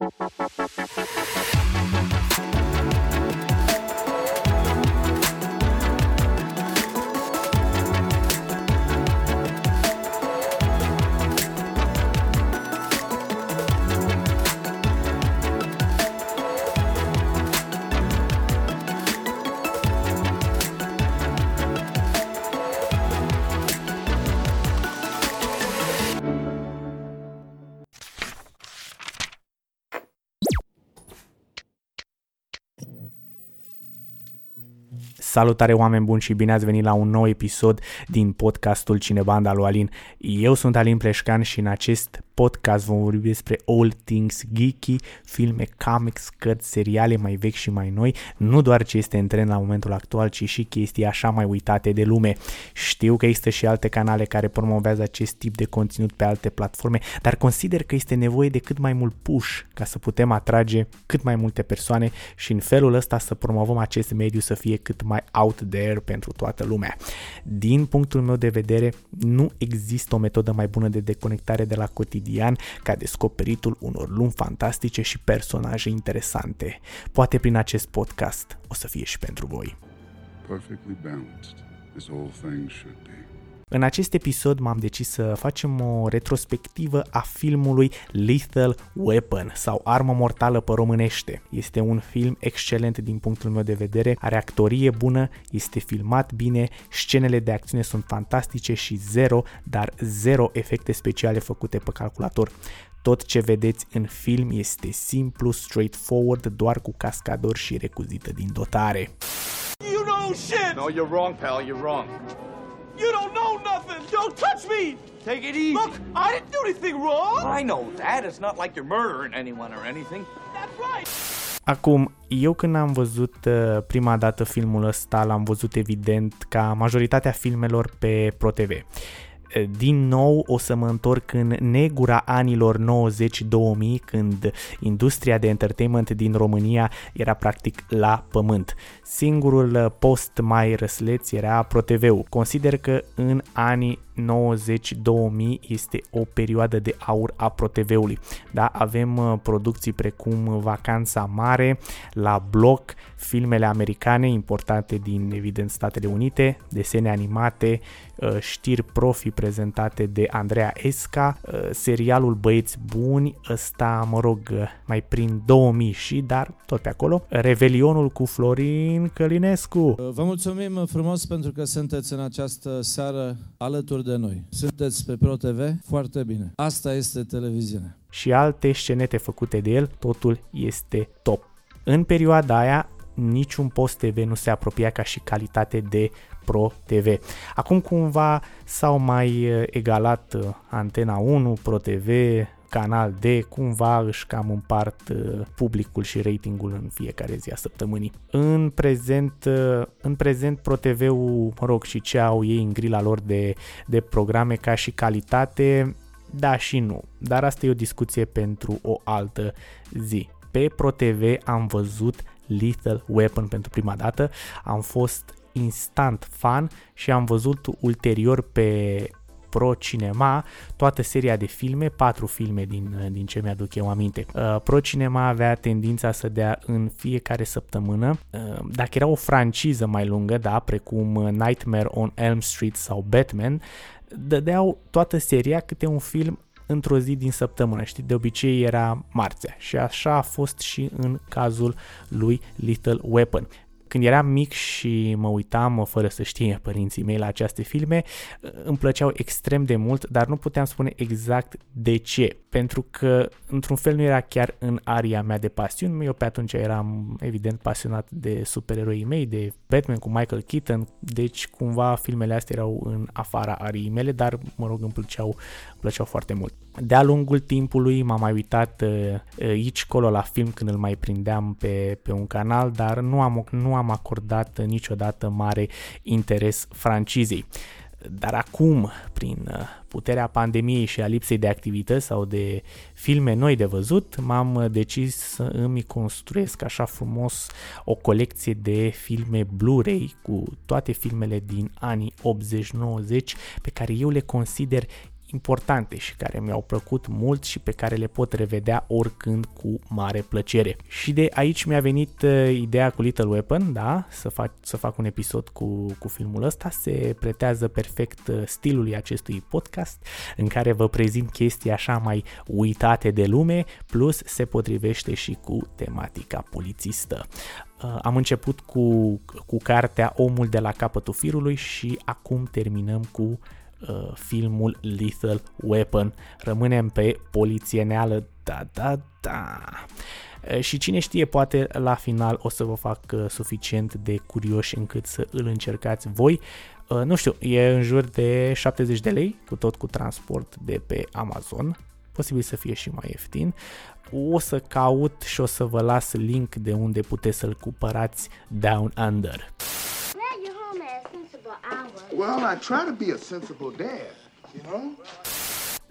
Bye. Salutare oameni buni și bine ați venit la un nou episod din podcastul Cinebanda lui Alin. Eu sunt Alin Pleșcan și în acest podcast vom vorbi despre all things geeky, filme, comics, cărți, seriale mai vechi și mai noi, nu doar ce este în trend la momentul actual, ci și chestii așa mai uitate de lume. Știu că există și alte canale care promovează acest tip de conținut pe alte platforme, dar consider că este nevoie de cât mai mult push ca să putem atrage cât mai multe persoane și în felul ăsta să promovăm acest mediu să fie cât mai out there pentru toată lumea. Din punctul meu de vedere, nu există o metodă mai bună de deconectare de la cotidian ca descoperitul unor lumi fantastice și personaje interesante. Poate prin acest podcast o să fie și pentru voi. Perfectly balanced, as all things should be. În acest episod m-am decis să facem o retrospectivă a filmului Lethal Weapon sau Armă Mortală pe românește. Este un film excelent din punctul meu de vedere, are actorie bună, este filmat bine, scenele de acțiune sunt fantastice și zero, dar zero efecte speciale făcute pe calculator. Tot ce vedeți în film este simplu, straightforward, doar cu cascadori și recuzită din dotare. You know shit! No, you're wrong, pal, you're wrong. You don't know nothing! Don't touch me! Take it easy. Look, I didn't do anything wrong! I know that. It's not like you're murdering anyone or anything. That's right! Acum, eu când am văzut uh, prima dată filmul ăsta, l-am văzut evident ca majoritatea filmelor pe ProTV din nou o să mă întorc în negura anilor 90-2000 când industria de entertainment din România era practic la pământ. Singurul post mai răsleț era ProTV-ul. Consider că în anii 90-2000 este o perioadă de aur a ProTV-ului. Da, avem uh, producții precum Vacanța Mare, La Bloc, filmele americane importante din evident Statele Unite, desene animate, uh, știri profi prezentate de Andreea Esca, uh, serialul Băieți Buni, ăsta, mă rog, mai prin 2000 și, dar tot pe acolo, Revelionul cu Florin Călinescu. Vă mulțumim frumos pentru că sunteți în această seară alături de noi. Sunteți pe Pro TV? Foarte bine. Asta este televiziunea. Și alte scenete făcute de el, totul este top. În perioada aia, niciun post TV nu se apropia ca și calitate de Pro TV. Acum cumva s-au mai eh, egalat eh, Antena 1, Pro TV, Canal D, cumva își cam împart uh, publicul și ratingul în fiecare zi a săptămânii. În prezent, uh, în prezent ProTV-ul, mă rog, și ce au ei în grila lor de, de programe ca și calitate, da și nu, dar asta e o discuție pentru o altă zi. Pe ProTV am văzut Lethal Weapon pentru prima dată, am fost instant fan și am văzut ulterior pe Pro Cinema toată seria de filme, patru filme din, din ce mi-aduc eu aminte. Uh, Pro Cinema avea tendința să dea în fiecare săptămână, uh, dacă era o franciză mai lungă, da, precum Nightmare on Elm Street sau Batman, dădeau toată seria câte un film într-o zi din săptămână, știi, de obicei era marțea și așa a fost și în cazul lui Little Weapon. Când eram mic și mă uitam fără să știe părinții mei la aceste filme, îmi plăceau extrem de mult, dar nu puteam spune exact de ce. Pentru că, într-un fel, nu era chiar în aria mea de pasiuni. Eu pe atunci eram, evident, pasionat de supereroii mei, de Batman cu Michael Keaton, deci cumva filmele astea erau în afara ariei mele, dar, mă rog, îmi plăceau, îmi plăceau foarte mult. De-a lungul timpului m-am mai uitat uh, uh, aici colo la film când îl mai prindeam pe, pe un canal, dar nu am, nu am acordat niciodată mare interes francizei. Dar acum, prin uh, puterea pandemiei și a lipsei de activități sau de filme noi de văzut, m-am decis să îmi construiesc așa frumos o colecție de filme Blu-ray cu toate filmele din anii 80-90 pe care eu le consider importante și care mi-au plăcut mult și pe care le pot revedea oricând cu mare plăcere. Și de aici mi-a venit uh, ideea cu Little Weapon, da, să fac, să fac un episod cu, cu filmul ăsta, se pretează perfect uh, stilului acestui podcast în care vă prezint chestii așa mai uitate de lume, plus se potrivește și cu tematica polițistă. Uh, am început cu, cu cartea Omul de la capătul firului și acum terminăm cu uh, filmul Lethal Weapon. Rămânem pe polițieneală, da, da, da. Uh, și cine știe, poate la final o să vă fac uh, suficient de curioși încât să îl încercați voi. Uh, nu știu, e în jur de 70 de lei, cu tot cu transport de pe Amazon posibil să fie și mai ieftin. O să caut și o să vă las link de unde puteți să-l cumpărați Down Under. Well, I try to be a sensible dad, you know?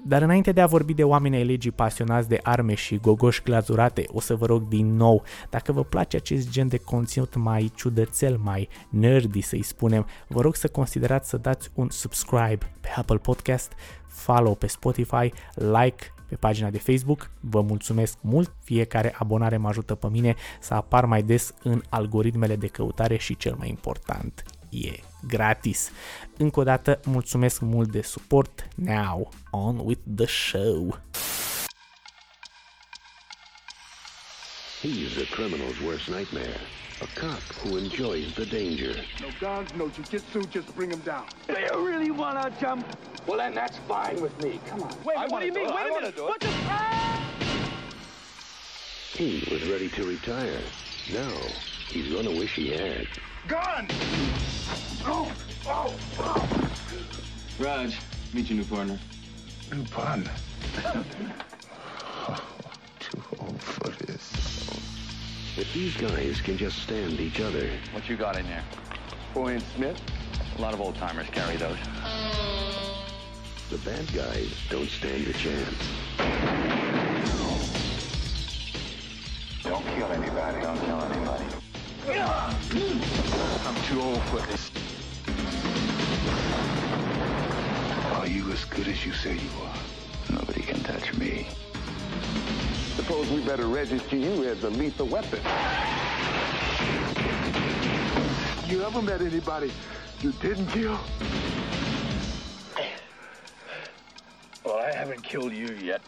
Dar înainte de a vorbi de oameni ai legii pasionați de arme și gogoși glazurate, o să vă rog din nou, dacă vă place acest gen de conținut mai ciudățel, mai nerdy să-i spunem, vă rog să considerați să dați un subscribe pe Apple Podcast, follow pe Spotify, like pe pagina de Facebook. Vă mulțumesc mult, fiecare abonare mă ajută pe mine să apar mai des în algoritmele de căutare și cel mai important, e gratis. Încă o dată, mulțumesc mult de suport. Now, on with the show! He's a criminal's worst nightmare. A cop who enjoys the danger. No guns, no jujitsu, just bring him down. Do you really want to jump? Well, then that's fine with me. Come on. Wait, I what do you mean? Wait a minute. What the... He was ready to retire. Now, he's gonna wish he had. Gun! Oh! Oh! oh. Raj, meet your new partner. New partner? oh, too old for this. If these guys can just stand each other. What you got in there? Four-inch Smith? A lot of old-timers carry those. The bad guys don't stand a chance. Don't kill anybody. Don't kill anybody. I'm too old for this. Are you as good as you say you are? Nobody can touch me. Suppose we better register you as a lethal weapon. You ever met anybody you didn't kill? Well, I haven't killed you yet.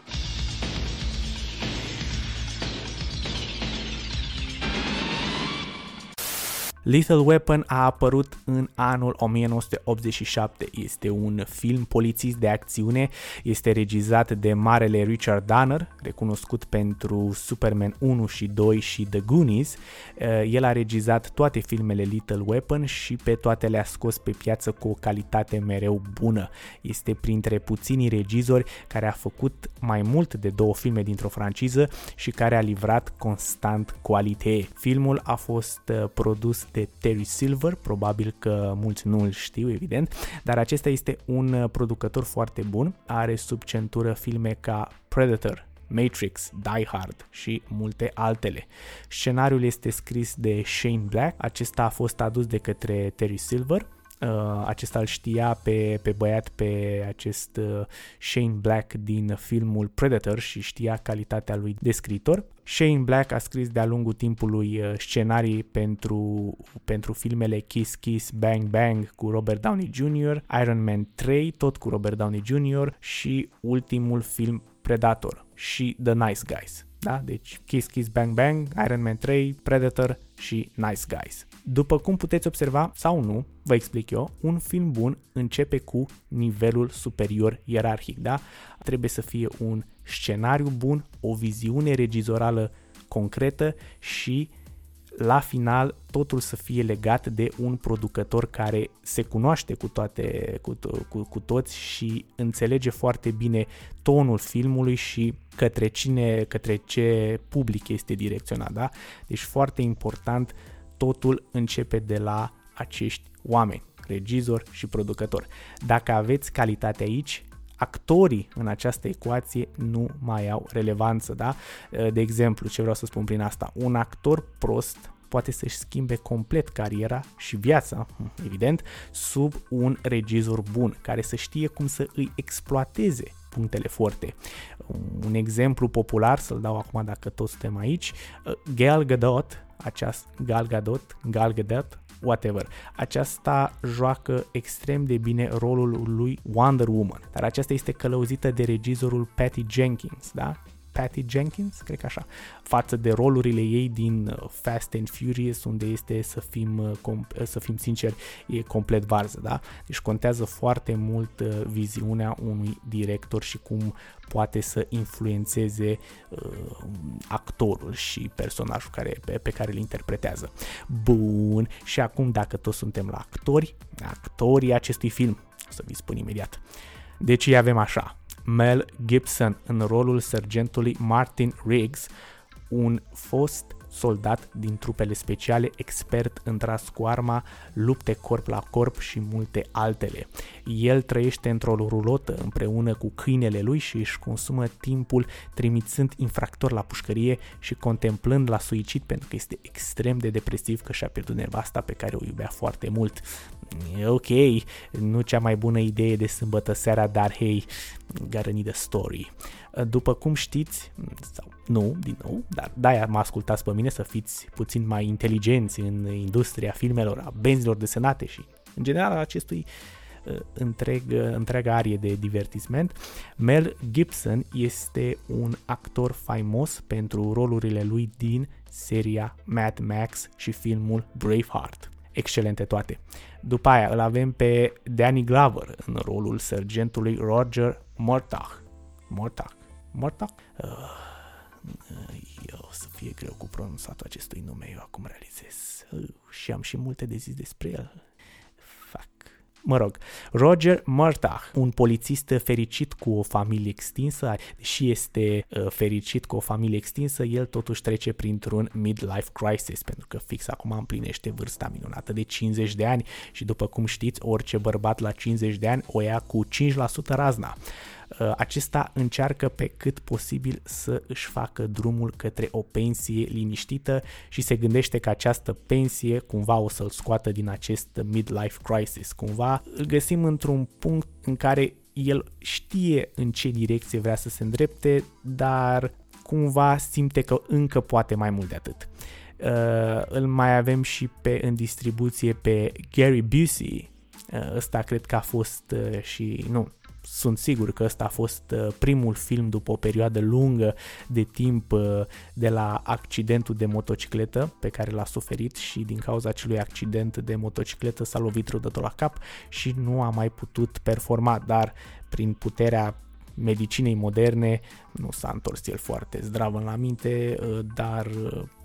Lethal Weapon a apărut în anul 1987. Este un film polițist de acțiune, este regizat de marele Richard Donner, recunoscut pentru Superman 1 și 2 și The Goonies. Eh, el a regizat toate filmele Lethal Weapon și pe toate le-a scos pe piață cu o calitate mereu bună. Este printre puținii regizori care a făcut mai mult de două filme dintr-o franciză și care a livrat constant calitate. Filmul a fost eh, produs de Terry Silver, probabil că mulți nu îl știu, evident, dar acesta este un uh, producător foarte bun, are sub centură filme ca Predator, Matrix, Die Hard și multe altele. Scenariul este scris de Shane Black, acesta a fost adus de către Terry Silver, Uh, acesta îl știa pe, pe băiat, pe acest uh, Shane Black din filmul Predator și știa calitatea lui de scriitor. Shane Black a scris de-a lungul timpului uh, scenarii pentru, pentru filmele Kiss Kiss Bang Bang cu Robert Downey Jr., Iron Man 3 tot cu Robert Downey Jr. și ultimul film Predator și The Nice Guys. Da? Deci Kiss Kiss Bang Bang, Iron Man 3, Predator și Nice Guys. După cum puteți observa sau nu, vă explic eu, un film bun începe cu nivelul superior ierarhic, da? Trebuie să fie un scenariu bun, o viziune regizorală concretă și la final totul să fie legat de un producător care se cunoaște cu toate cu, cu, cu toți și înțelege foarte bine tonul filmului și către cine, către ce public este direcționat, da? Deci foarte important totul începe de la acești oameni, regizor și producător. Dacă aveți calitate aici, actorii în această ecuație nu mai au relevanță, da? De exemplu, ce vreau să spun prin asta, un actor prost poate să-și schimbe complet cariera și viața, evident, sub un regizor bun, care să știe cum să îi exploateze punctele forte. Un exemplu popular, să-l dau acum dacă toți suntem aici, Gal Gadot, aceast, Gal Gadot, Gal Gadot, whatever. Aceasta joacă extrem de bine rolul lui Wonder Woman, dar aceasta este călăuzită de regizorul Patty Jenkins, da? Patty Jenkins, cred că așa, față de rolurile ei din uh, Fast and Furious, unde este, să fim, uh, uh, să fim sinceri, e complet varză, da? Deci contează foarte mult viziunea unui director și cum poate să influențeze uh, actorul și personajul care, pe, pe care îl interpretează. Bun, și acum dacă toți suntem la actori, actorii acestui film, o să vi spun imediat. Deci îi avem așa, Mel Gibson în rolul sergentului Martin Riggs, un fost soldat din trupele speciale, expert în tras cu arma, lupte corp la corp și multe altele. El trăiește într-o rulotă împreună cu câinele lui și își consumă timpul trimițând infractor la pușcărie și contemplând la suicid pentru că este extrem de depresiv că și-a pierdut nevasta pe care o iubea foarte mult. E ok, nu cea mai bună idee de sâmbătă seara, dar hei, gotta need a story. După cum știți, sau nu, din nou, dar de-aia mă ascultați pe mine să fiți puțin mai inteligenți în industria filmelor, a benzilor desenate și în general acestui uh, întreg, uh, întreaga arie de divertisment. Mel Gibson este un actor faimos pentru rolurile lui din seria Mad Max și filmul Braveheart. Excelente toate. După aia îl avem pe Danny Glover în rolul sergentului Roger Murtaugh. Murtaugh. Murtaugh? Uh, o să fie greu cu pronunțatul acestui nume, eu acum realizez. Uh, și am și multe de zis despre el. Fuck. Mă rog, Roger Murtaugh, un polițist fericit cu o familie extinsă, și este uh, fericit cu o familie extinsă, el totuși trece printr-un midlife crisis, pentru că fix acum împlinește vârsta minunată de 50 de ani și după cum știți, orice bărbat la 50 de ani o ia cu 5% razna. Uh, acesta încearcă pe cât posibil să își facă drumul către o pensie liniștită și se gândește că această pensie cumva o să-l scoată din acest midlife crisis. Cumva îl găsim într-un punct în care el știe în ce direcție vrea să se îndrepte, dar cumva simte că încă poate mai mult de atât. Uh, îl mai avem și pe în distribuție pe Gary Busey. Uh, ăsta cred că a fost uh, și nu, sunt sigur că ăsta a fost uh, primul film după o perioadă lungă de timp uh, de la accidentul de motocicletă pe care l-a suferit și din cauza acelui accident de motocicletă s-a lovit rudător la cap și nu a mai putut performa, dar prin puterea medicinei moderne nu s-a întors el foarte zdravă la minte, uh, dar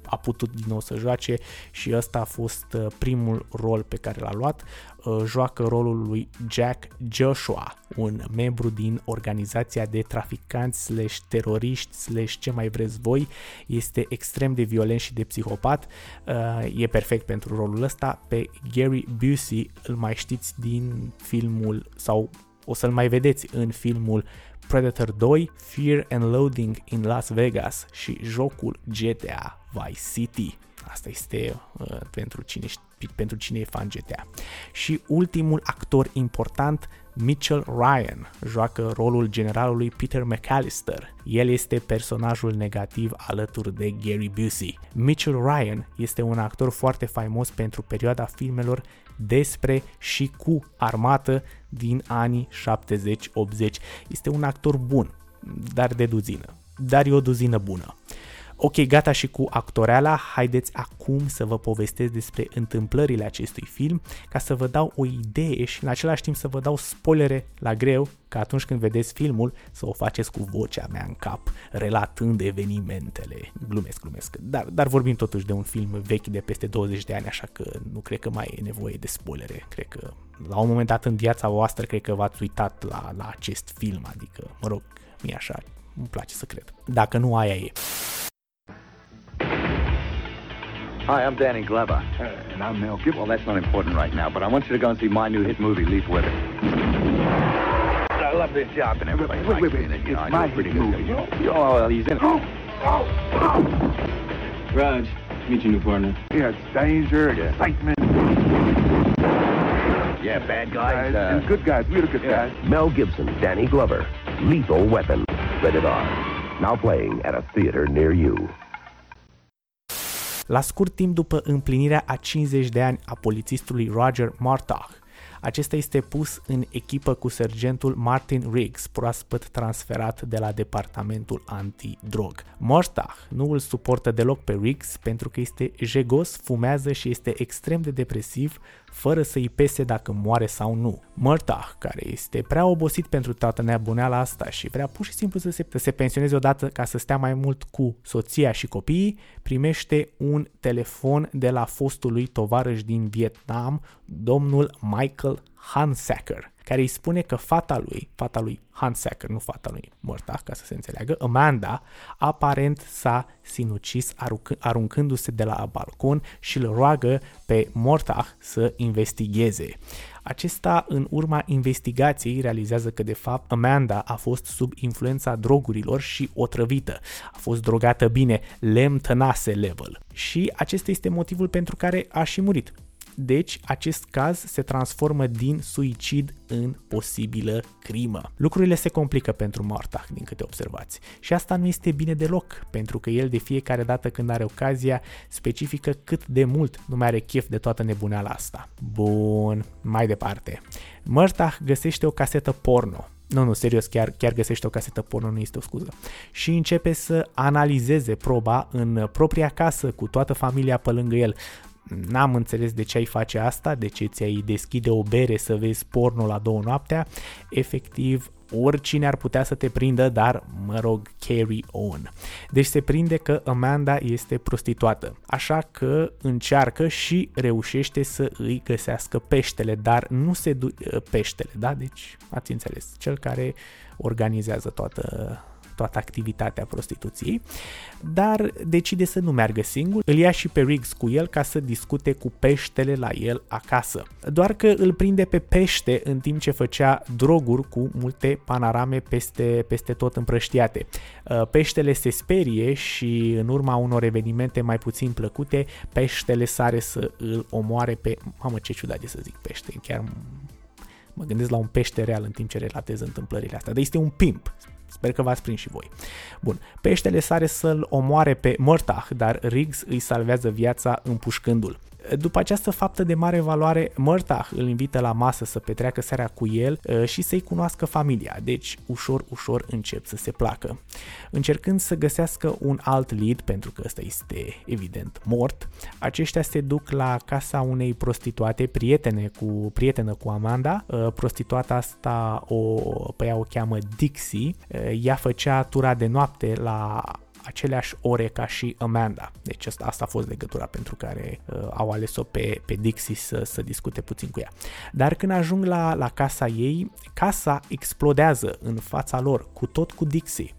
a putut din nou să joace și ăsta a fost uh, primul rol pe care l-a luat. Uh, joacă rolul lui Jack Joshua, un membru din organizația de traficanți slash teroriști slash ce mai vreți voi. Este extrem de violent și de psihopat. Uh, e perfect pentru rolul ăsta. Pe Gary Busey îl mai știți din filmul sau o să-l mai vedeți în filmul Predator 2, Fear and Loading in Las Vegas și jocul GTA Vice City. Asta este uh, pentru, cine, pentru cine e fan GTA. Și ultimul actor important, Mitchell Ryan, joacă rolul generalului Peter McAllister. El este personajul negativ alături de Gary Busey. Mitchell Ryan este un actor foarte faimos pentru perioada filmelor despre și cu armată din anii 70-80. Este un actor bun, dar de duzină. Dar e o duzină bună. Ok, gata și cu actoreala, haideți acum să vă povestesc despre întâmplările acestui film, ca să vă dau o idee și în același timp să vă dau spoilere la greu, ca atunci când vedeți filmul să o faceți cu vocea mea în cap, relatând evenimentele. Glumesc, glumesc, dar, dar vorbim totuși de un film vechi de peste 20 de ani, așa că nu cred că mai e nevoie de spoilere. Cred că la un moment dat în viața voastră, cred că v-ați uitat la, la acest film, adică, mă rog, mi așa, îmi place să cred. Dacă nu, aia e. Hi, I'm Danny Glover. Uh, and I'm Mel Gibson. Well, that's not important right now, but I want you to go and see my new hit movie, Leaf With It. I love this job, and everybody wait, wait, wait, wait, it. You know, it's my pretty hit good. movie. Oh, well, he's in it. Oh, oh, oh. Raj, meet you, new partner. Yeah, it's danger, excitement. Yeah, bad Guys, guys. and Uh, good guys, really good guys. Mel Gibson, Danny Glover, Lethal Weapon, rated R. Now playing at a theater near you. La scurt timp după împlinirea a 50 de ani a polițistului Roger Martach, acesta este pus în echipă cu sergentul Martin Riggs, proaspăt transferat de la departamentul antidrog. Martach nu îl suportă deloc pe Riggs pentru că este jegos, fumează și este extrem de depresiv, fără să-i pese dacă moare sau nu. Martach, care este prea obosit pentru toată nebuneala asta și vrea pur și simplu să se, să se pensioneze odată ca să stea mai mult cu soția și copiii, primește un telefon de la fostul lui tovarăș din Vietnam, domnul Michael Hansacker, care îi spune că fata lui, fata lui Hansacker, nu fata lui Murtagh, ca să se înțeleagă, Amanda, aparent s-a sinucis arunc- aruncându-se de la balcon și îl roagă pe Murtagh să investigheze. Acesta, în urma investigației, realizează că, de fapt, Amanda a fost sub influența drogurilor și otrăvită. A fost drogată bine, lemn tănase level. Și acesta este motivul pentru care a și murit. Deci, acest caz se transformă din suicid în posibilă crimă. Lucrurile se complică pentru Martach, din câte observați. Și asta nu este bine deloc, pentru că el de fiecare dată când are ocazia specifică cât de mult nu mai are chef de toată nebuneala asta. Bun, mai departe. Martach găsește o casetă porno nu, nu, serios, chiar, chiar găsește o casetă porno, nu este o scuză. Și începe să analizeze proba în propria casă cu toată familia pe lângă el. N-am înțeles de ce ai face asta, de ce ți-ai deschide o bere să vezi porno la două noaptea. Efectiv, oricine ar putea să te prindă, dar, mă rog, carry on. Deci se prinde că Amanda este prostituată, așa că încearcă și reușește să îi găsească peștele, dar nu se du- peștele, da? Deci, ați înțeles, cel care organizează toată toată activitatea prostituției, dar decide să nu meargă singur, îl ia și pe Riggs cu el ca să discute cu peștele la el acasă. Doar că îl prinde pe pește în timp ce făcea droguri cu multe panorame peste, peste tot împrăștiate. Uh, Peștele se sperie și în urma unor evenimente mai puțin plăcute, peștele sare să îl omoare pe... Mamă, ce ciudat de să zic pește, chiar mă gândesc la un pește real în timp ce relatez întâmplările astea, dar este un pimp, Sper că v-ați prins și voi. Bun, peștele sare să-l omoare pe Murtagh, dar Riggs îi salvează viața împușcându-l. După această faptă de mare valoare, Murtagh îl invită la masă să petreacă seara cu el uh, și să-i cunoască familia, deci ușor, ușor încep să se placă. Încercând să găsească un alt lead, pentru că ăsta este evident mort, aceștia se duc la casa unei prostituate, prietene cu, prietenă cu Amanda. Uh, Prostituata asta, o, pe ea o cheamă Dixie, Uh, ea făcea tura de noapte la aceleași ore ca și Amanda. Deci asta, asta a fost legătura pentru care uh, au ales-o pe, pe Dixie să, să discute puțin cu ea. Dar când ajung la, la casa ei, casa explodează în fața lor, cu tot cu Dixie.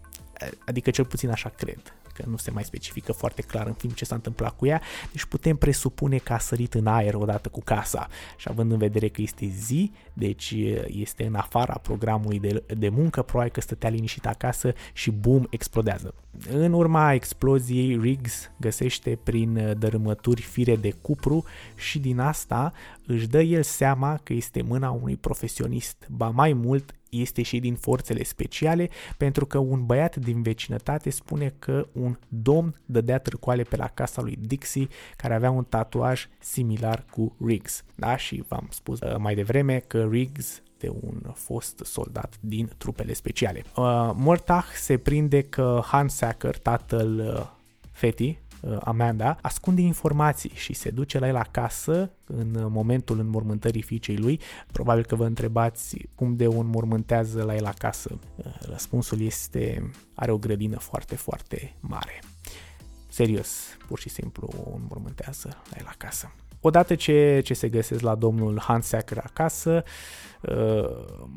Adică cel puțin așa cred că nu se mai specifică foarte clar în film ce s-a întâmplat cu ea, deci putem presupune că a sărit în aer odată cu casa. Și având în vedere că este zi, deci este în afara programului de, de muncă, probabil că stătea liniștit acasă și boom, explodează. În urma exploziei, Riggs găsește prin dărâmături fire de cupru și din asta își dă el seama că este mâna unui profesionist. Ba mai mult, este și din forțele speciale, pentru că un băiat din vecinătate spune că un domn dădea târcoale pe la casa lui Dixie, care avea un tatuaj similar cu Riggs. Da, și v-am spus uh, mai devreme că Riggs de un fost soldat din trupele speciale. Uh, Murtagh se prinde că Hansacker, tatăl uh, fetii, Amanda, ascunde informații și se duce la el acasă în momentul înmormântării fiicei lui. Probabil că vă întrebați cum de o înmormântează la el acasă. Răspunsul este, are o grădină foarte, foarte mare. Serios, pur și simplu o înmormântează la el acasă. Odată ce, ce se găsesc la domnul Hansacker acasă, uh,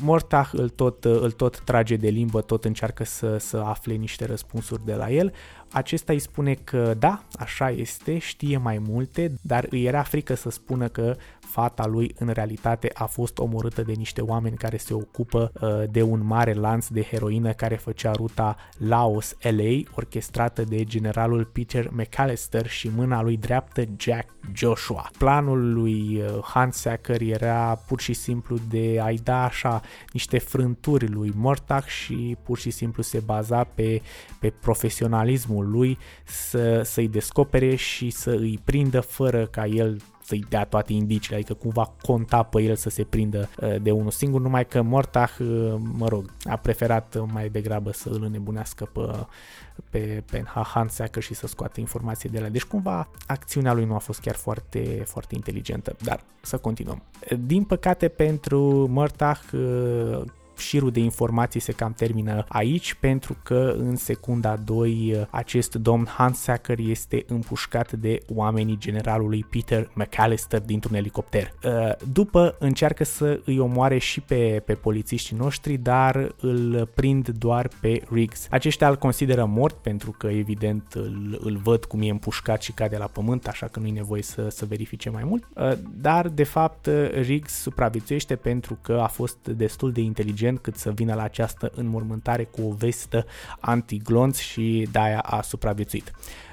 Mortach îl tot, îl tot trage de limbă, tot încearcă să, să afle niște răspunsuri de la el. acesta îi spune că da, așa este, știe mai multe, dar îi era frică să spună că fata lui în realitate a fost omorâtă de niște oameni care se ocupă uh, de un mare lanț de heroină care făcea ruta Laos-LA, orchestrată de generalul Peter McAllister și mâna lui dreaptă Jack Joshua. Planul lui uh, Hans Sacker era pur și simplu de a-i da așa niște frânturi lui Mortach și pur și simplu se baza pe, pe profesionalismul lui să, să-i descopere și să îi prindă fără ca el să-i dea toate indiciile, adică cumva conta pe el să se prindă uh, de unul singur, numai că Mortach, uh, mă rog, a preferat mai degrabă să îl înnebunească pe, pe, pe Hanseacă și să scoată informații de la. Deci cumva acțiunea lui nu a fost chiar foarte, foarte inteligentă, dar să continuăm. Din păcate pentru Mortach, uh, șirul de informații se cam termină aici pentru că în secunda 2 acest domn Hans Sacker este împușcat de oamenii generalului Peter McAllister dintr-un elicopter. Uh, după încearcă să îi omoare și pe, pe polițiștii noștri, dar îl prind doar pe Riggs. Aceștia îl consideră mort pentru că evident îl, îl văd cum e împușcat și cade la pământ, așa că nu e nevoie să, să verifice mai mult. Uh, dar de fapt Riggs supraviețuiește pentru că a fost destul de inteligent inteligent cât să vină la această înmormântare cu o vestă antiglonț și de-aia a supraviețuit.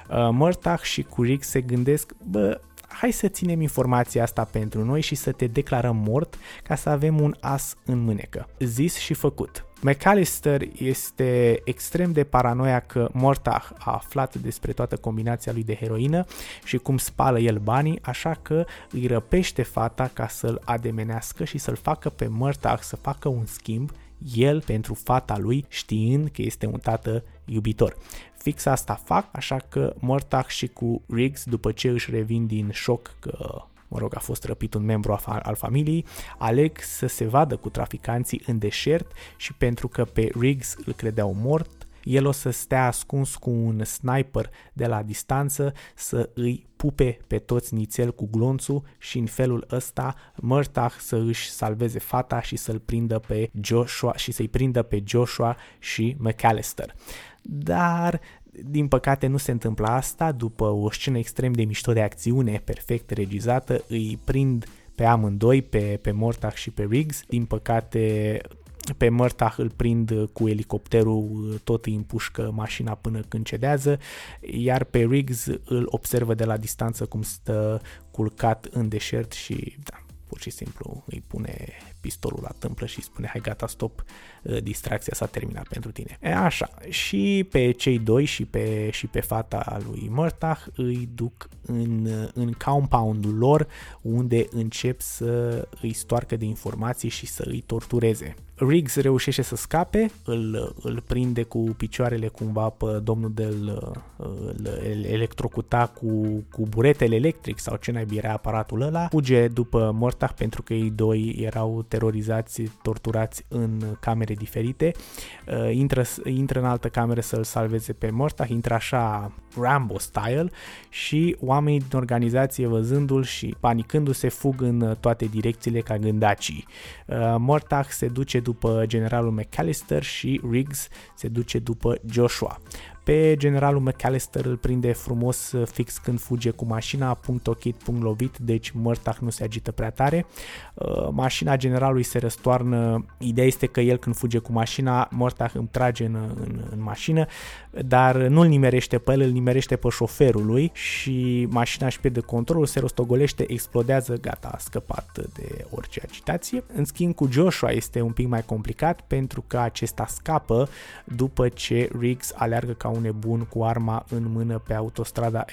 Uh, Murtagh și Curic se gândesc, bă, hai să ținem informația asta pentru noi și să te declarăm mort ca să avem un as în mânecă. Zis și făcut. McAllister este extrem de paranoia că Mortach a aflat despre toată combinația lui de heroină și cum spală el banii, așa că îi răpește fata ca să-l ademenească și să-l facă pe Mortach să facă un schimb el pentru fata lui știind că este un tată iubitor. Fix asta fac, așa că Mortach și cu Riggs, după ce își revin din șoc că mă rog, a fost răpit un membru al familiei, aleg să se vadă cu traficanții în deșert și pentru că pe Riggs îl credeau mort, el o să stea ascuns cu un sniper de la distanță să îi pupe pe toți nițel cu glonțul și în felul ăsta Murtagh să își salveze fata și să-l prindă pe Joshua și să-i prindă pe Joshua și McAllister. Dar din păcate nu se întâmplă asta, după o scenă extrem de mișto de acțiune, perfect regizată, îi prind pe amândoi, pe, pe Mortach și pe Riggs. Din păcate pe Murtagh îl prind cu elicopterul, tot îi împușcă mașina până când cedează, iar pe Riggs îl observă de la distanță cum stă culcat în deșert și da, pur și simplu îi pune pistolul la tâmplă și spune hai gata stop, uh, distracția s-a terminat pentru tine. E, așa, și pe cei doi și pe, și pe fata lui Murtagh îi duc în, în compoundul lor unde încep să îi stoarcă de informații și să îi tortureze. Riggs reușește să scape, îl, îl prinde cu picioarele cumva pe domnul de îl, îl electrocuta cu, cu buretele electric sau ce naibii era aparatul ăla, fuge după Mortach pentru că ei doi erau terorizați, torturați în camere diferite, uh, intră, intră în altă cameră să-l salveze pe Mortach, intră așa Rambo style și oamenii din organizație văzându-l și panicându-se fug în toate direcțiile ca gândacii. Uh, Mortach se duce după generalul McAllister și Riggs se duce după Joshua. Pe generalul McAllister îl prinde frumos uh, fix când fuge cu mașina, punct ochit, punct lovit, deci Murtagh nu se agită prea tare. Uh, mașina generalului se răstoarnă, ideea este că el când fuge cu mașina, Murtagh îmi trage în, în, în mașină, dar nu-l nimerește pe el, îl nimerește pe șoferul lui și mașina își pierde controlul, se rostogolește, explodează, gata, a scăpat de orice agitație. În schimb cu Joshua este un pic mai complicat pentru că acesta scapă după ce Riggs aleargă ca un nebun cu arma în mână pe autostrada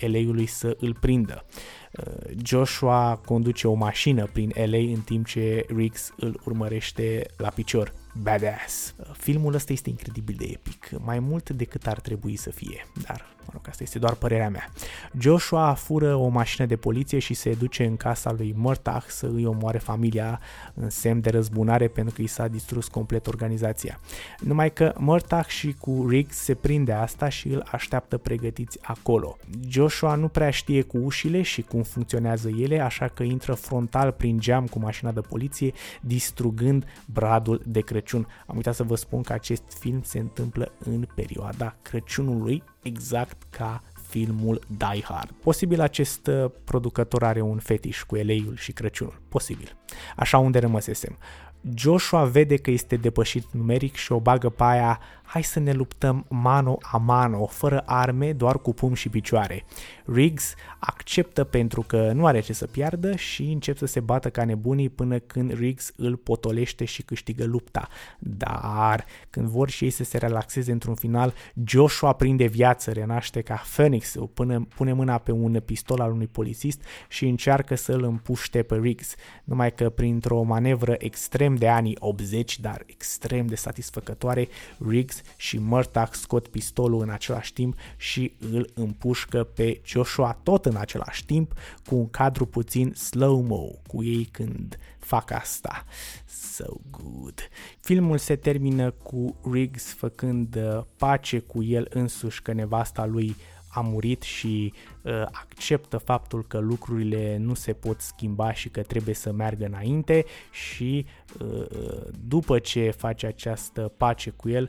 LA-ului să îl prindă. Uh, Joshua conduce o mașină prin LA în timp ce Riggs îl urmărește la picior badass. Filmul ăsta este incredibil de epic, mai mult decât ar trebui să fie, dar mă rog, asta este doar părerea mea. Joshua fură o mașină de poliție și se duce în casa lui Murtagh să îi omoare familia în semn de răzbunare pentru că i s-a distrus complet organizația. Numai că Murtagh și cu Riggs se prinde asta și îl așteaptă pregătiți acolo. Joshua nu prea știe cu ușile și cum funcționează ele, așa că intră frontal prin geam cu mașina de poliție, distrugând bradul de Crăciun Crăciun. Am uitat să vă spun că acest film se întâmplă în perioada Crăciunului, exact ca filmul Die Hard. Posibil acest uh, producător are un fetiș cu eleiul și Crăciunul. Posibil. Așa unde rămăsesem. Joshua vede că este depășit numeric și o bagă pe aia hai să ne luptăm mano a mano, fără arme, doar cu pum și picioare. Riggs acceptă pentru că nu are ce să piardă și încep să se bată ca nebunii până când Riggs îl potolește și câștigă lupta. Dar când vor și ei să se relaxeze într-un final, Joshua prinde viață, renaște ca Phoenix, pune, pune mâna pe un pistol al unui polițist și încearcă să îl împuște pe Riggs. Numai că printr-o manevră extrem de anii 80, dar extrem de satisfăcătoare, Riggs și Murtagh scot pistolul în același timp și îl împușcă pe Joshua tot în același timp cu un cadru puțin slow-mo cu ei când fac asta. So good. Filmul se termină cu Riggs făcând uh, pace cu el însuși că nevasta lui a murit și uh, acceptă faptul că lucrurile nu se pot schimba și că trebuie să meargă înainte și uh, după ce face această pace cu el,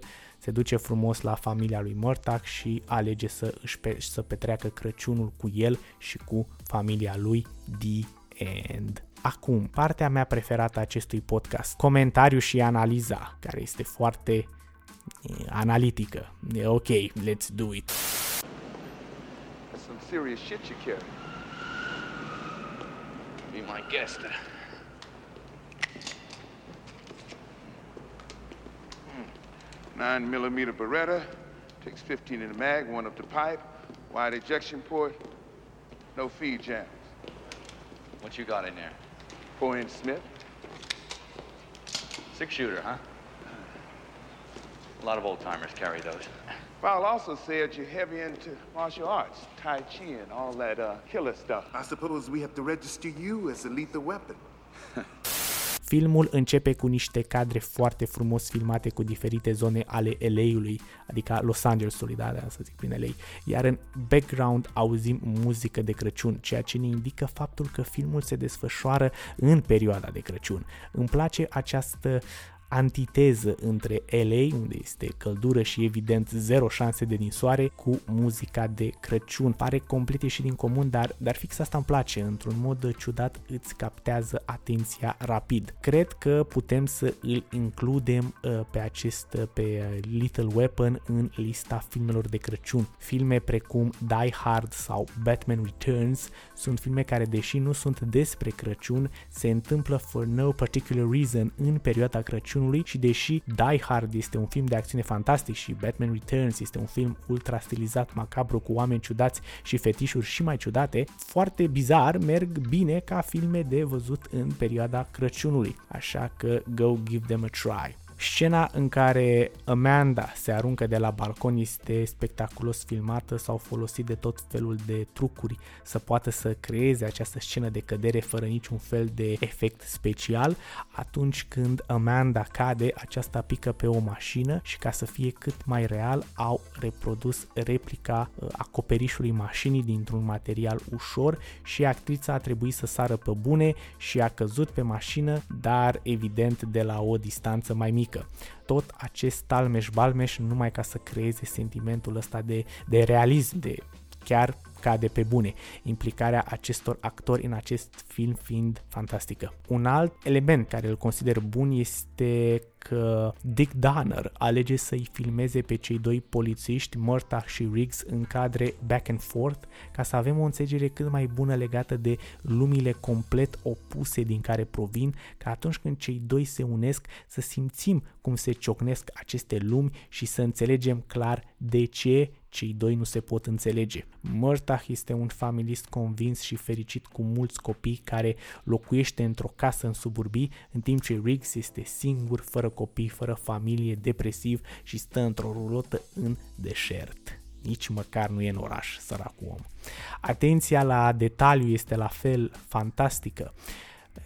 se duce frumos la familia lui Murtagh și alege să, își pe, să petreacă Crăciunul cu el și cu familia lui The End. Acum, partea mea preferată a acestui podcast, comentariu și analiza, care este foarte e, analitică. E ok, let's do it. That's some serious shit you carry. Be my guest. Nine millimeter Beretta, takes 15 in the mag, one up the pipe, wide ejection port, no feed jams. What you got in there? Four inch Smith, Six shooter, huh? A lot of old timers carry those. File also said you're heavy into martial arts, Tai Chi and all that uh, killer stuff. I suppose we have to register you as a lethal weapon. Filmul începe cu niște cadre foarte frumos filmate cu diferite zone ale LA-ului, adică Los Angelesului, da, da, să zic prin LA. Iar în background auzim muzică de Crăciun, ceea ce ne indică faptul că filmul se desfășoară în perioada de Crăciun. Îmi place această antiteză între LA, unde este căldură și evident zero șanse de ninsoare, cu muzica de Crăciun. Pare complet și din comun, dar, dar fix asta îmi place. Într-un mod ciudat îți captează atenția rapid. Cred că putem să îl includem uh, pe acest, uh, pe uh, Little Weapon în lista filmelor de Crăciun. Filme precum Die Hard sau Batman Returns sunt filme care, deși nu sunt despre Crăciun, se întâmplă for no particular reason în perioada Crăciunului și deși Die Hard este un film de acțiune fantastic și Batman Returns este un film ultra stilizat, macabru, cu oameni ciudați și fetișuri și mai ciudate, foarte bizar merg bine ca filme de văzut în perioada Crăciunului. Așa că go give them a try. Scena în care Amanda se aruncă de la balcon este spectaculos filmată, s-au folosit de tot felul de trucuri să poată să creeze această scenă de cădere fără niciun fel de efect special. Atunci când Amanda cade, aceasta pică pe o mașină și ca să fie cât mai real au reprodus replica uh, acoperișului mașinii dintr-un material ușor și actrița a trebuit să sară pe bune și a căzut pe mașină, dar evident de la o distanță mai mică mică. Tot acest talmeș-balmeș numai ca să creeze sentimentul ăsta de, de realism, de chiar cade pe bune, implicarea acestor actori în acest film fiind fantastică. Un alt element care îl consider bun este că Dick Donner alege să-i filmeze pe cei doi polițiști, Murtagh și Riggs, în cadre back and forth, ca să avem o înțelegere cât mai bună legată de lumile complet opuse din care provin, ca atunci când cei doi se unesc să simțim cum se ciocnesc aceste lumi și să înțelegem clar de ce cei doi nu se pot înțelege. Murtagh este un familist convins și fericit cu mulți copii care locuiește într-o casă în suburbii, în timp ce Riggs este singur, fără copii, fără familie, depresiv și stă într-o rulotă în deșert. Nici măcar nu e în oraș, săracul om. Atenția la detaliu este la fel fantastică.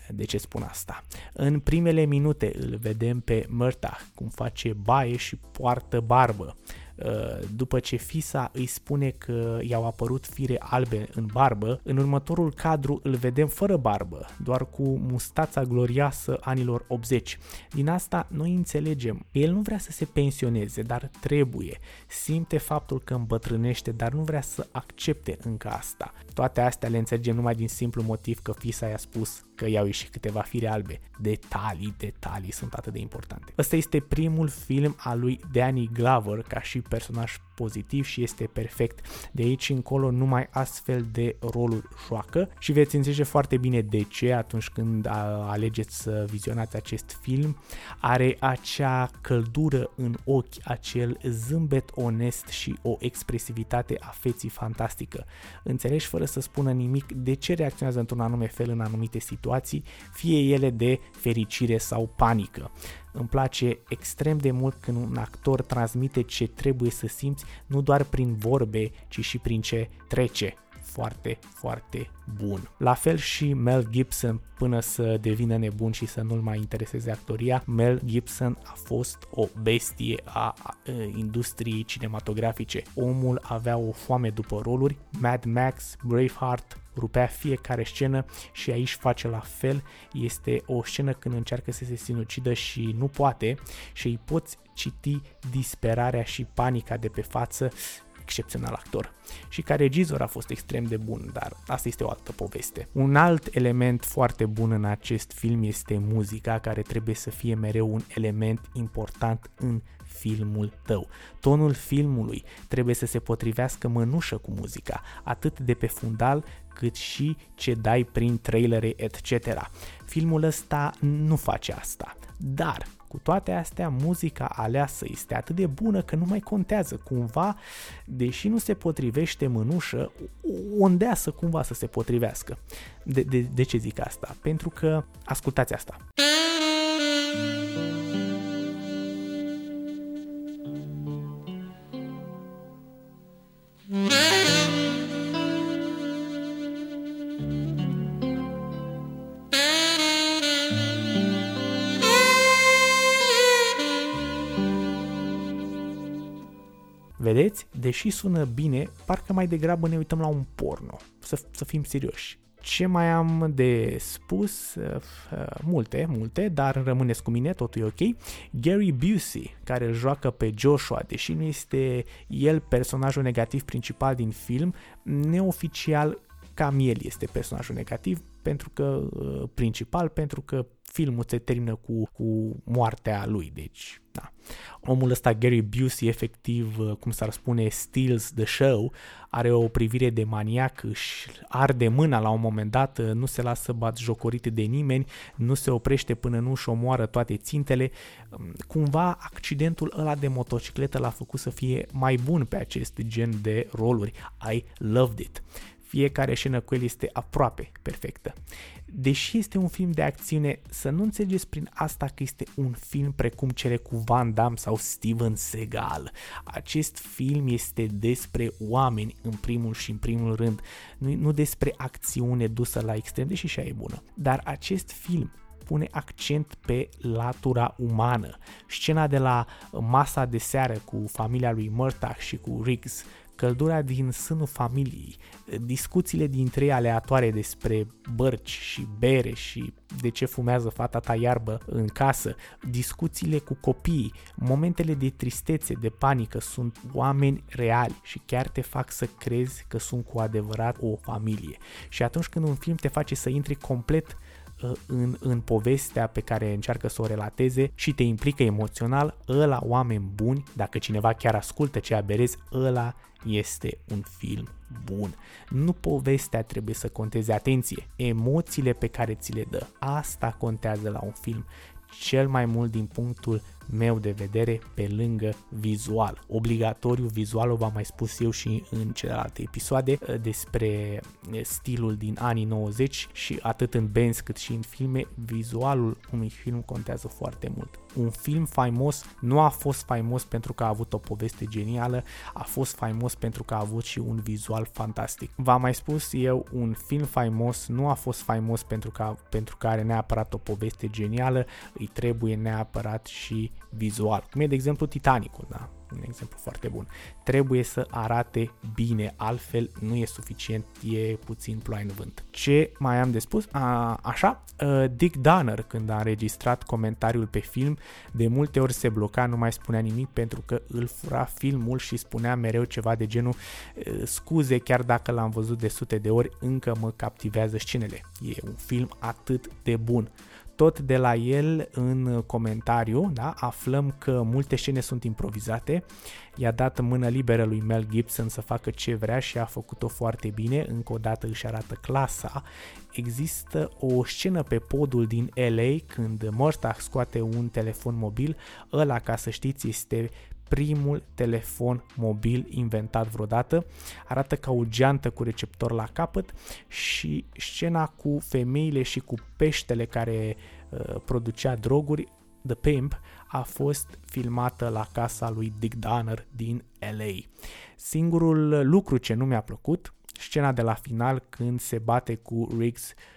De ce spun asta? În primele minute îl vedem pe Murtagh cum face baie și poartă barbă. Uh, după ce Fisa îi spune că i-au apărut fire albe în barbă, în următorul cadru îl vedem fără barbă, doar cu mustața glorioasă anilor 80. Din asta noi înțelegem. El nu vrea să se pensioneze, dar trebuie. Simte faptul că îmbătrânește, dar nu vrea să accepte încă asta. Toate astea le înțelegem numai din simplu motiv că Fisa i-a spus că i-au ieșit câteva fire albe. Detalii, detalii sunt atât de importante. Ăsta este primul film al lui Danny Glover ca și personaj pozitiv și este perfect. De aici încolo numai astfel de roluri joacă și veți înțelege foarte bine de ce atunci când alegeți să vizionați acest film. Are acea căldură în ochi, acel zâmbet onest și o expresivitate a feții fantastică. Înțelegi fără să spună nimic de ce reacționează într-un anume fel în anumite situații, fie ele de fericire sau panică. Îmi place extrem de mult când un actor transmite ce trebuie să simți, nu doar prin vorbe, ci și prin ce trece. Foarte, foarte bun. La fel și Mel Gibson până să devină nebun și să nu-l mai intereseze actoria, Mel Gibson a fost o bestie a industriei cinematografice. Omul avea o foame după roluri, Mad Max, Braveheart, rupea fiecare scenă și aici face la fel. Este o scenă când încearcă să se sinucidă și nu poate și îi poți citi disperarea și panica de pe față excepțional actor și ca regizor a fost extrem de bun, dar asta este o altă poveste. Un alt element foarte bun în acest film este muzica, care trebuie să fie mereu un element important în filmul tău. Tonul filmului trebuie să se potrivească mănușă cu muzica, atât de pe fundal cât și ce dai prin trailere, etc. Filmul ăsta nu face asta, dar cu toate astea, muzica aleasă este atât de bună că nu mai contează cumva, deși nu se potrivește mânușă, ondeasă cumva să se potrivească. De, de, de ce zic asta? Pentru că, ascultați asta. Vedeți? Deși sună bine, parcă mai degrabă ne uităm la un porno. Să, să fim serioși. Ce mai am de spus? Uh, multe, multe, dar rămâneți cu mine, totul e ok. Gary Busey, care îl joacă pe Joshua, deși nu este el personajul negativ principal din film, neoficial cam el este personajul negativ, pentru că uh, principal, pentru că filmul se termină cu, cu moartea lui, deci da. Omul ăsta, Gary Busey, efectiv, uh, cum s-ar spune, steals the show, are o privire de maniac, își arde mâna la un moment dat, uh, nu se lasă bat jocorit de nimeni, nu se oprește până nu își omoară toate țintele. Um, cumva accidentul ăla de motocicletă l-a făcut să fie mai bun pe acest gen de roluri. I loved it. Fiecare scenă cu el este aproape perfectă. Deși este un film de acțiune, să nu înțelegeți prin asta că este un film precum cele cu Van Damme sau Steven Seagal. Acest film este despre oameni în primul și în primul rând, nu, nu despre acțiune dusă la extrem, deși și e bună. Dar acest film pune accent pe latura umană. Scena de la masa de seară cu familia lui Murtagh și cu Riggs căldura din sânul familiei, discuțiile dintre ei aleatoare despre bărci și bere și de ce fumează fata ta iarbă în casă, discuțiile cu copiii, momentele de tristețe, de panică sunt oameni reali și chiar te fac să crezi că sunt cu adevărat o familie. Și atunci când un film te face să intri complet uh, în, în povestea pe care încearcă să o relateze și te implică emoțional, ăla oameni buni, dacă cineva chiar ascultă ce aberezi, ăla este un film bun. Nu povestea trebuie să conteze atenție, emoțiile pe care ți le dă. Asta contează la un film cel mai mult din punctul meu de vedere pe lângă vizual. Obligatoriu vizualul v-am mai spus eu și în celelalte episoade uh, despre uh, stilul din anii 90 și atât în bands cât și în filme, vizualul unui film contează foarte mult. Un film faimos nu a fost faimos pentru că a avut o poveste genială, a fost faimos pentru că a avut și un vizual fantastic. V-am mai spus eu, un film faimos nu a fost faimos pentru că, pentru că are neapărat o poveste genială, îi trebuie neapărat și vizual, cum e de exemplu Titanicul, da? un exemplu foarte bun. Trebuie să arate bine, altfel nu e suficient, e puțin ploaie în vânt. Ce mai am de spus? A, așa, uh, Dick Donner, când a înregistrat comentariul pe film, de multe ori se bloca, nu mai spunea nimic pentru că îl fura filmul și spunea mereu ceva de genul scuze, chiar dacă l-am văzut de sute de ori, încă mă captivează scenele. E un film atât de bun. Tot de la el în comentariu da, aflăm că multe scene sunt improvizate, i-a dat mână liberă lui Mel Gibson să facă ce vrea și a făcut-o foarte bine, încă o dată își arată clasa. Există o scenă pe podul din LA când Murtagh scoate un telefon mobil, ăla ca să știți este primul telefon mobil inventat vreodată. Arată ca o geantă cu receptor la capăt și scena cu femeile și cu peștele care uh, producea droguri, The Pimp, a fost filmată la casa lui Dick Donner din LA. Singurul lucru ce nu mi-a plăcut, scena de la final când se bate cu Riggs Uh,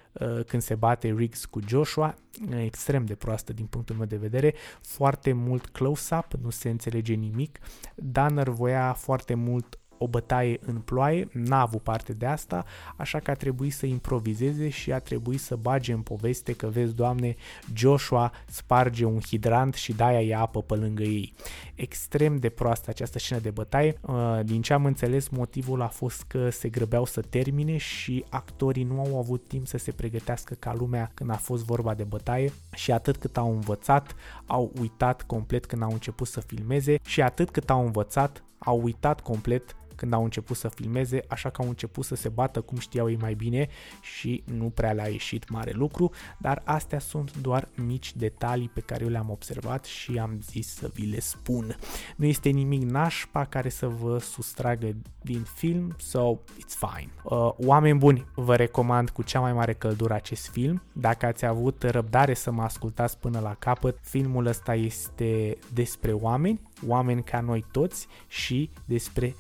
când se bate Riggs cu Joshua, extrem de proastă din punctul meu de vedere, foarte mult close-up, nu se înțelege nimic, Danner voia foarte mult o bătaie în ploaie, n-a avut parte de asta, așa că a trebuit să improvizeze și a trebuit să bage în poveste că vezi, doamne, Joshua sparge un hidrant și de-aia e apă pe lângă ei. Extrem de proastă această scenă de bătaie. Uh, din ce am înțeles, motivul a fost că se grăbeau să termine și actorii nu au avut timp să se pregătească ca lumea când a fost vorba de bătaie și atât cât au învățat, au uitat complet când au început să filmeze și atât cât au învățat, au uitat complet când au început să filmeze, așa că au început să se bată cum știau ei mai bine și nu prea le-a ieșit mare lucru, dar astea sunt doar mici detalii pe care eu le-am observat și am zis să vi le spun. Nu este nimic nașpa care să vă sustragă din film, so it's fine. Uh, oameni buni, vă recomand cu cea mai mare căldură acest film. Dacă ați avut răbdare să mă ascultați până la capăt, filmul ăsta este despre oameni, oameni ca noi toți și despre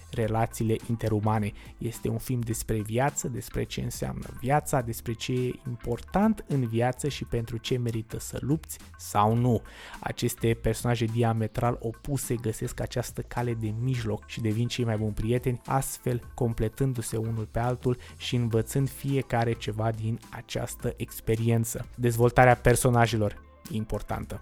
relațiile interumane. Este un film despre viață, despre ce înseamnă viața, despre ce e important în viață și pentru ce merită să lupți sau nu. Aceste personaje diametral opuse găsesc această cale de mijloc și devin cei mai buni prieteni, astfel completându-se unul pe altul și învățând fiecare ceva din această experiență. Dezvoltarea personajelor importantă.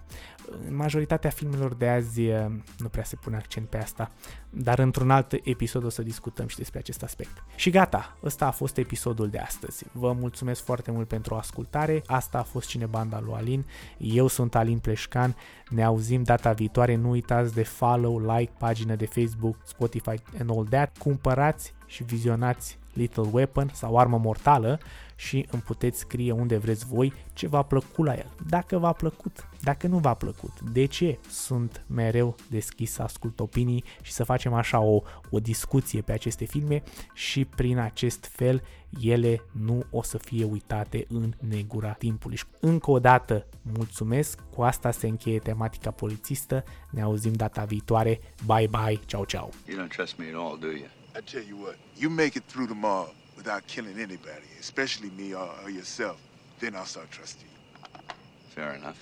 În majoritatea filmelor de azi eh, nu prea se pune accent pe asta, dar într-un alt episod o să discutăm și despre acest aspect. Și gata, ăsta a fost episodul de astăzi. Vă mulțumesc foarte mult pentru ascultare, asta a fost Cinebanda lui Alin, eu sunt Alin Pleșcan, ne auzim data viitoare, nu uitați de follow, like, pagină de Facebook, Spotify and all that, cumpărați și vizionați Little Weapon sau Armă Mortală și îmi puteți scrie unde vreți voi ce v-a plăcut la el. Dacă v-a plăcut, dacă nu v-a plăcut, de ce? Sunt mereu deschis să ascult opinii și să facem așa o, o discuție pe aceste filme și prin acest fel ele nu o să fie uitate în negura timpului. Încă o dată mulțumesc, cu asta se încheie tematica polițistă, ne auzim data viitoare, bye bye, ciao ciao. You don't trust me at all, do you? I tell you what, you make it through tomorrow without killing anybody, especially me or, or yourself, then I'll start trusting you. Fair enough.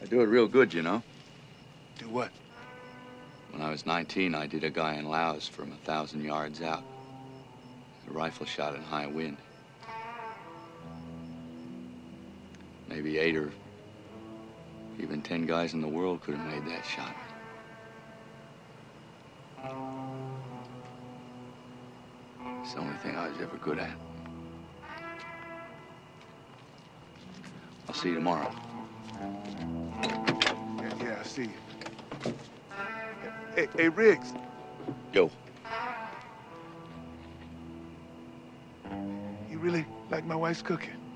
I do it real good, you know. Do what? When I was 19, I did a guy in Laos from a thousand yards out. A rifle shot in high wind. Maybe eight or even ten guys in the world could have made that shot. It's the only thing I was ever good at. I'll see you tomorrow. Yeah, yeah, I see you. Hey, hey, Riggs, Yo. you really like my wife's cooking?